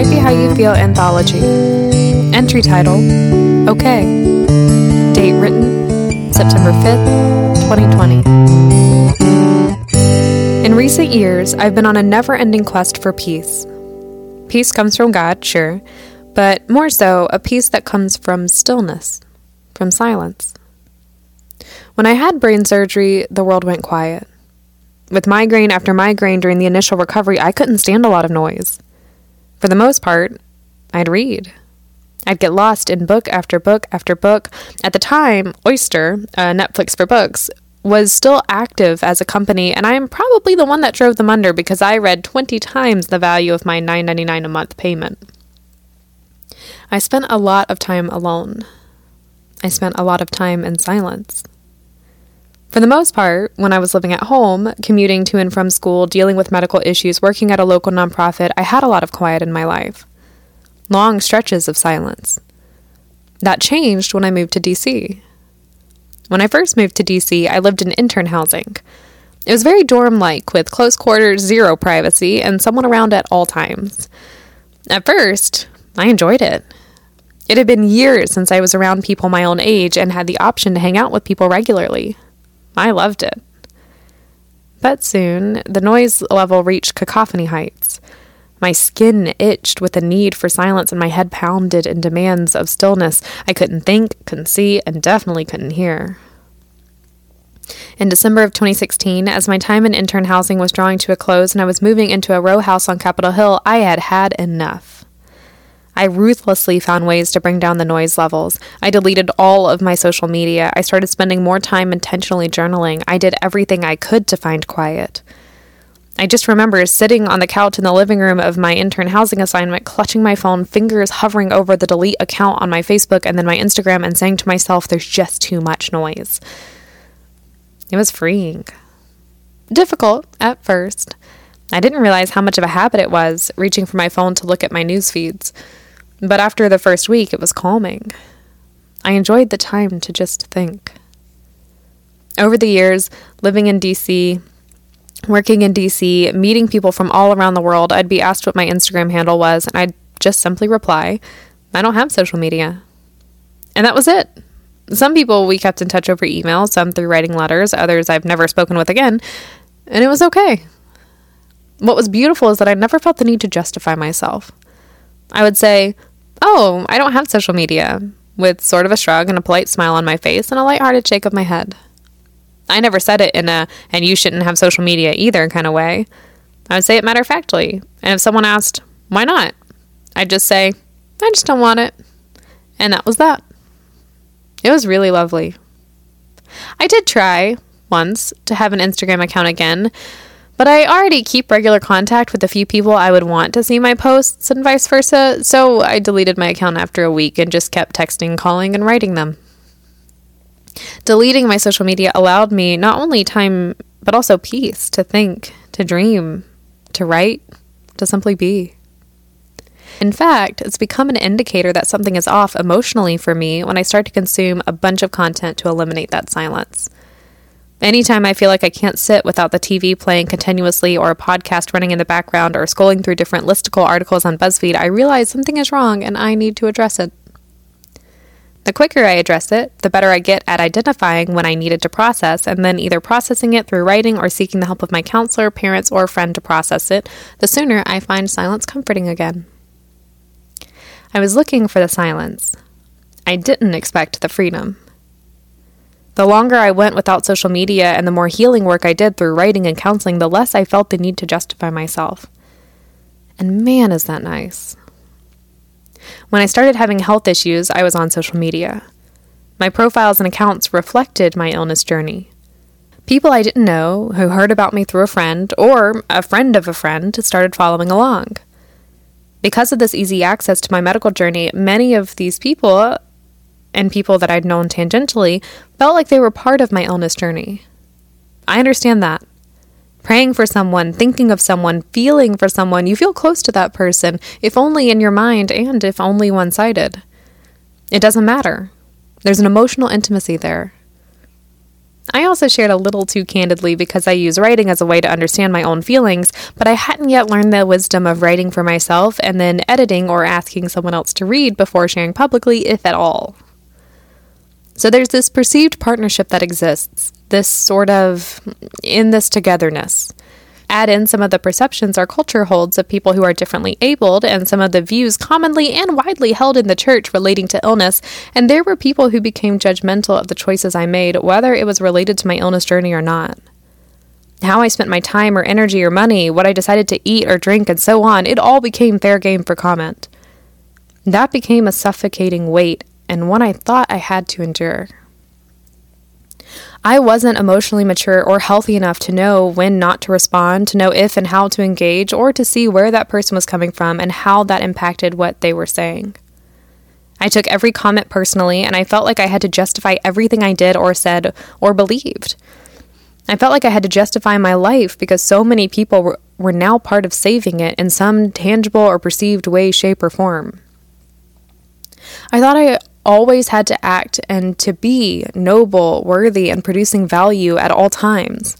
Might Be How You Feel anthology. Entry title Okay. Date written September 5th, 2020. In recent years, I've been on a never ending quest for peace. Peace comes from God, sure, but more so, a peace that comes from stillness, from silence. When I had brain surgery, the world went quiet. With migraine after migraine during the initial recovery, I couldn't stand a lot of noise. For the most part, I'd read. I'd get lost in book after book after book. At the time, Oyster, uh, Netflix for books, was still active as a company, and I am probably the one that drove them under because I read 20 times the value of my $9.99 a month payment. I spent a lot of time alone. I spent a lot of time in silence. For the most part, when I was living at home, commuting to and from school, dealing with medical issues, working at a local nonprofit, I had a lot of quiet in my life. Long stretches of silence. That changed when I moved to DC. When I first moved to DC, I lived in intern housing. It was very dorm like, with close quarters, zero privacy, and someone around at all times. At first, I enjoyed it. It had been years since I was around people my own age and had the option to hang out with people regularly. I loved it. But soon, the noise level reached cacophony heights. My skin itched with the need for silence, and my head pounded in demands of stillness. I couldn't think, couldn't see, and definitely couldn't hear. In December of 2016, as my time in intern housing was drawing to a close and I was moving into a row house on Capitol Hill, I had had enough. I ruthlessly found ways to bring down the noise levels. I deleted all of my social media. I started spending more time intentionally journaling. I did everything I could to find quiet. I just remember sitting on the couch in the living room of my intern housing assignment, clutching my phone, fingers hovering over the delete account on my Facebook and then my Instagram, and saying to myself, there's just too much noise. It was freeing. Difficult at first. I didn't realize how much of a habit it was, reaching for my phone to look at my news feeds. But after the first week, it was calming. I enjoyed the time to just think. Over the years, living in DC, working in DC, meeting people from all around the world, I'd be asked what my Instagram handle was, and I'd just simply reply, I don't have social media. And that was it. Some people we kept in touch over email, some through writing letters, others I've never spoken with again, and it was okay. What was beautiful is that I never felt the need to justify myself. I would say, Oh, I don't have social media, with sort of a shrug and a polite smile on my face and a light-hearted shake of my head. I never said it in a, and you shouldn't have social media either kind of way. I would say it matter of factly. And if someone asked, why not? I'd just say, I just don't want it. And that was that. It was really lovely. I did try once to have an Instagram account again, but I already keep regular contact with a few people I would want to see my posts and vice versa, so I deleted my account after a week and just kept texting, calling, and writing them. Deleting my social media allowed me not only time, but also peace to think, to dream, to write, to simply be. In fact, it's become an indicator that something is off emotionally for me when I start to consume a bunch of content to eliminate that silence. Anytime I feel like I can't sit without the TV playing continuously or a podcast running in the background or scrolling through different listicle articles on BuzzFeed, I realize something is wrong and I need to address it. The quicker I address it, the better I get at identifying when I needed to process and then either processing it through writing or seeking the help of my counselor, parents, or friend to process it, the sooner I find silence comforting again. I was looking for the silence. I didn't expect the freedom. The longer I went without social media and the more healing work I did through writing and counseling, the less I felt the need to justify myself. And man, is that nice. When I started having health issues, I was on social media. My profiles and accounts reflected my illness journey. People I didn't know who heard about me through a friend or a friend of a friend started following along. Because of this easy access to my medical journey, many of these people and people that I'd known tangentially felt like they were part of my illness journey. I understand that. Praying for someone, thinking of someone, feeling for someone, you feel close to that person, if only in your mind and if only one sided. It doesn't matter. There's an emotional intimacy there. I also shared a little too candidly because I use writing as a way to understand my own feelings, but I hadn't yet learned the wisdom of writing for myself and then editing or asking someone else to read before sharing publicly, if at all. So there's this perceived partnership that exists, this sort of in this togetherness add in some of the perceptions our culture holds of people who are differently abled and some of the views commonly and widely held in the church relating to illness, and there were people who became judgmental of the choices I made, whether it was related to my illness journey or not. How I spent my time or energy or money, what I decided to eat or drink, and so on, it all became fair game for comment. That became a suffocating weight, and one I thought I had to endure. I wasn't emotionally mature or healthy enough to know when not to respond, to know if and how to engage, or to see where that person was coming from and how that impacted what they were saying. I took every comment personally, and I felt like I had to justify everything I did or said or believed. I felt like I had to justify my life because so many people were, were now part of saving it in some tangible or perceived way, shape, or form. I thought I always had to act and to be noble, worthy, and producing value at all times.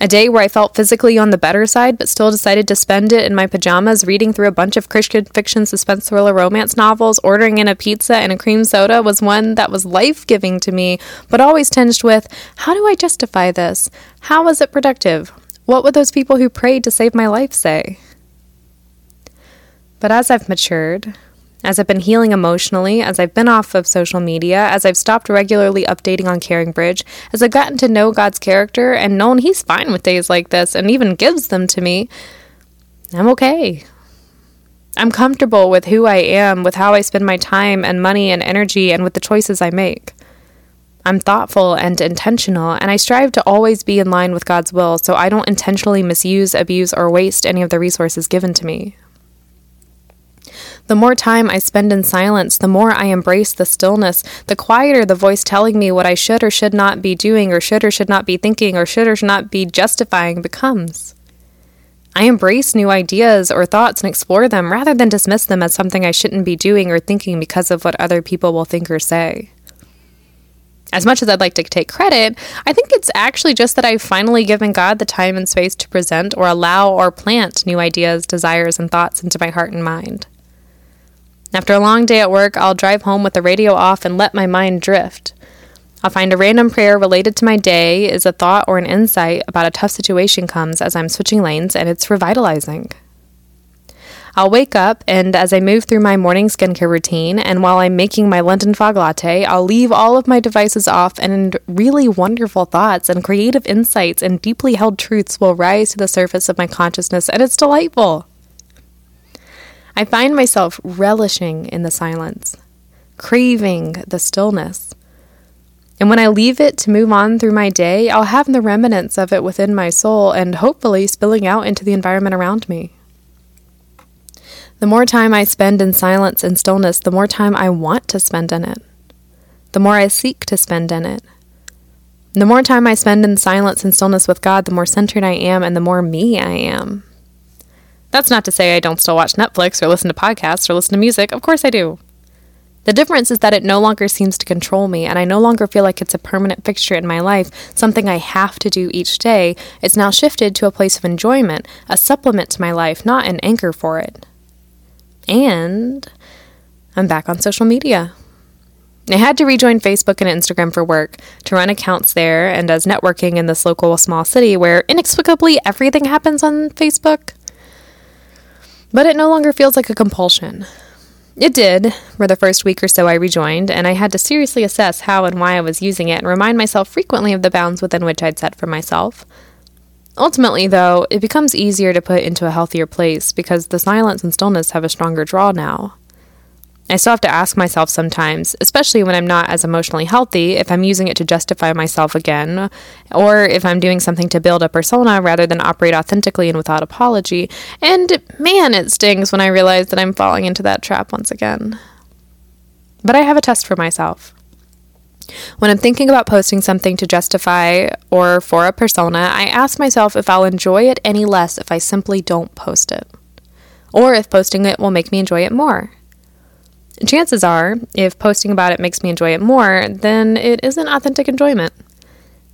A day where I felt physically on the better side, but still decided to spend it in my pajamas reading through a bunch of Christian fiction, suspense thriller, romance novels, ordering in a pizza and a cream soda was one that was life giving to me, but always tinged with how do I justify this? How was it productive? What would those people who prayed to save my life say? But as I've matured, as I've been healing emotionally, as I've been off of social media, as I've stopped regularly updating on CaringBridge, as I've gotten to know God's character and known He's fine with days like this and even gives them to me, I'm okay. I'm comfortable with who I am, with how I spend my time and money and energy, and with the choices I make. I'm thoughtful and intentional, and I strive to always be in line with God's will so I don't intentionally misuse, abuse, or waste any of the resources given to me. The more time I spend in silence, the more I embrace the stillness, the quieter the voice telling me what I should or should not be doing, or should or should not be thinking, or should or should not be justifying becomes. I embrace new ideas or thoughts and explore them rather than dismiss them as something I shouldn't be doing or thinking because of what other people will think or say. As much as I'd like to take credit, I think it's actually just that I've finally given God the time and space to present or allow or plant new ideas, desires, and thoughts into my heart and mind. After a long day at work, I'll drive home with the radio off and let my mind drift. I'll find a random prayer related to my day is a thought or an insight about a tough situation comes as I'm switching lanes, and it's revitalizing. I'll wake up, and as I move through my morning skincare routine, and while I'm making my London fog latte, I'll leave all of my devices off, and really wonderful thoughts and creative insights and deeply held truths will rise to the surface of my consciousness, and it's delightful. I find myself relishing in the silence, craving the stillness. And when I leave it to move on through my day, I'll have the remnants of it within my soul and hopefully spilling out into the environment around me. The more time I spend in silence and stillness, the more time I want to spend in it. The more I seek to spend in it. The more time I spend in silence and stillness with God, the more centered I am and the more me I am. That's not to say I don't still watch Netflix or listen to podcasts or listen to music. Of course I do. The difference is that it no longer seems to control me, and I no longer feel like it's a permanent fixture in my life, something I have to do each day. It's now shifted to a place of enjoyment, a supplement to my life, not an anchor for it. And I'm back on social media. I had to rejoin Facebook and Instagram for work, to run accounts there, and as networking in this local small city where inexplicably everything happens on Facebook. But it no longer feels like a compulsion. It did for the first week or so I rejoined, and I had to seriously assess how and why I was using it and remind myself frequently of the bounds within which I'd set for myself. Ultimately, though, it becomes easier to put into a healthier place because the silence and stillness have a stronger draw now. I still have to ask myself sometimes, especially when I'm not as emotionally healthy, if I'm using it to justify myself again, or if I'm doing something to build a persona rather than operate authentically and without apology. And man, it stings when I realize that I'm falling into that trap once again. But I have a test for myself. When I'm thinking about posting something to justify or for a persona, I ask myself if I'll enjoy it any less if I simply don't post it, or if posting it will make me enjoy it more chances are, if posting about it makes me enjoy it more, then it isn't authentic enjoyment.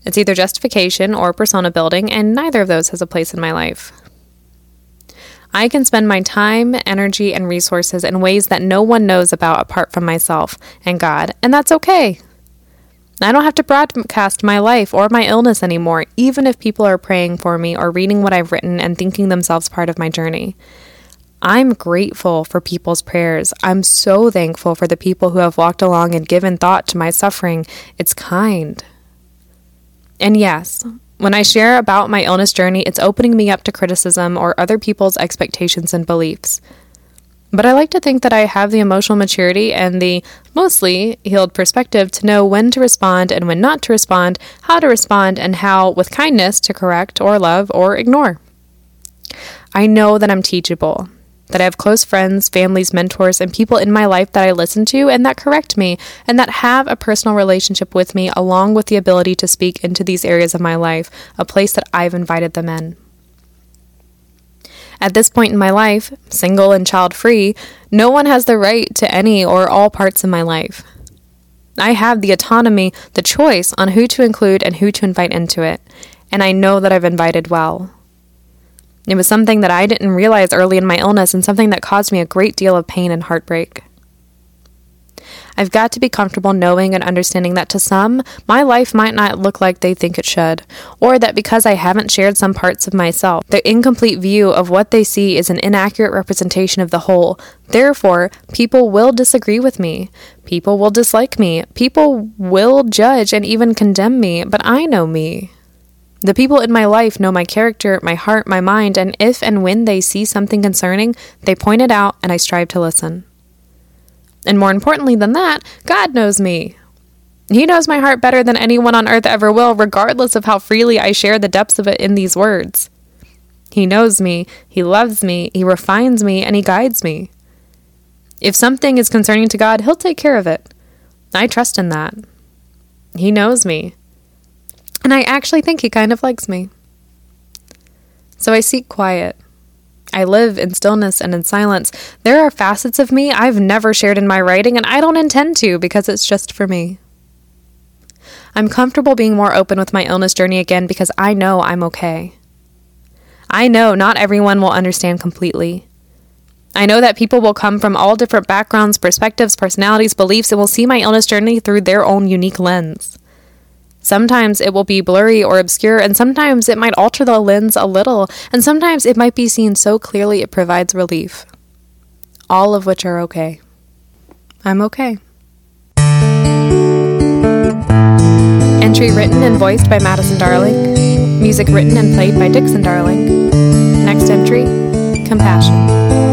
It's either justification or persona building, and neither of those has a place in my life. I can spend my time, energy, and resources in ways that no one knows about apart from myself and God, and that's okay. I don't have to broadcast my life or my illness anymore, even if people are praying for me or reading what I've written and thinking themselves part of my journey. I'm grateful for people's prayers. I'm so thankful for the people who have walked along and given thought to my suffering. It's kind. And yes, when I share about my illness journey, it's opening me up to criticism or other people's expectations and beliefs. But I like to think that I have the emotional maturity and the mostly healed perspective to know when to respond and when not to respond, how to respond, and how, with kindness, to correct or love or ignore. I know that I'm teachable, that I have close friends, families, mentors, and people in my life that I listen to and that correct me and that have a personal relationship with me, along with the ability to speak into these areas of my life, a place that I've invited them in. At this point in my life, single and child free, no one has the right to any or all parts of my life. I have the autonomy, the choice on who to include and who to invite into it, and I know that I've invited well. It was something that I didn't realize early in my illness and something that caused me a great deal of pain and heartbreak. I've got to be comfortable knowing and understanding that to some, my life might not look like they think it should, or that because I haven't shared some parts of myself, their incomplete view of what they see is an inaccurate representation of the whole. Therefore, people will disagree with me. People will dislike me. People will judge and even condemn me, but I know me. The people in my life know my character, my heart, my mind, and if and when they see something concerning, they point it out and I strive to listen. And more importantly than that, God knows me. He knows my heart better than anyone on earth ever will, regardless of how freely I share the depths of it in these words. He knows me, He loves me, He refines me, and He guides me. If something is concerning to God, He'll take care of it. I trust in that. He knows me. And I actually think he kind of likes me. So I seek quiet. I live in stillness and in silence. There are facets of me I've never shared in my writing, and I don't intend to because it's just for me. I'm comfortable being more open with my illness journey again because I know I'm okay. I know not everyone will understand completely. I know that people will come from all different backgrounds, perspectives, personalities, beliefs, and will see my illness journey through their own unique lens. Sometimes it will be blurry or obscure, and sometimes it might alter the lens a little, and sometimes it might be seen so clearly it provides relief. All of which are okay. I'm okay. Entry written and voiced by Madison Darling. Music written and played by Dixon Darling. Next entry Compassion.